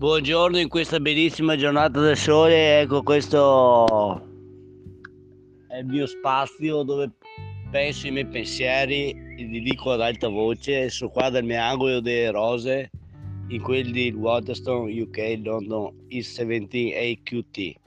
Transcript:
Buongiorno in questa bellissima giornata del sole, ecco questo è il mio spazio dove penso i miei pensieri e li dico ad alta voce, sono qua dal mio angolo delle rose in quel di Waterstone UK London East 17 AQT.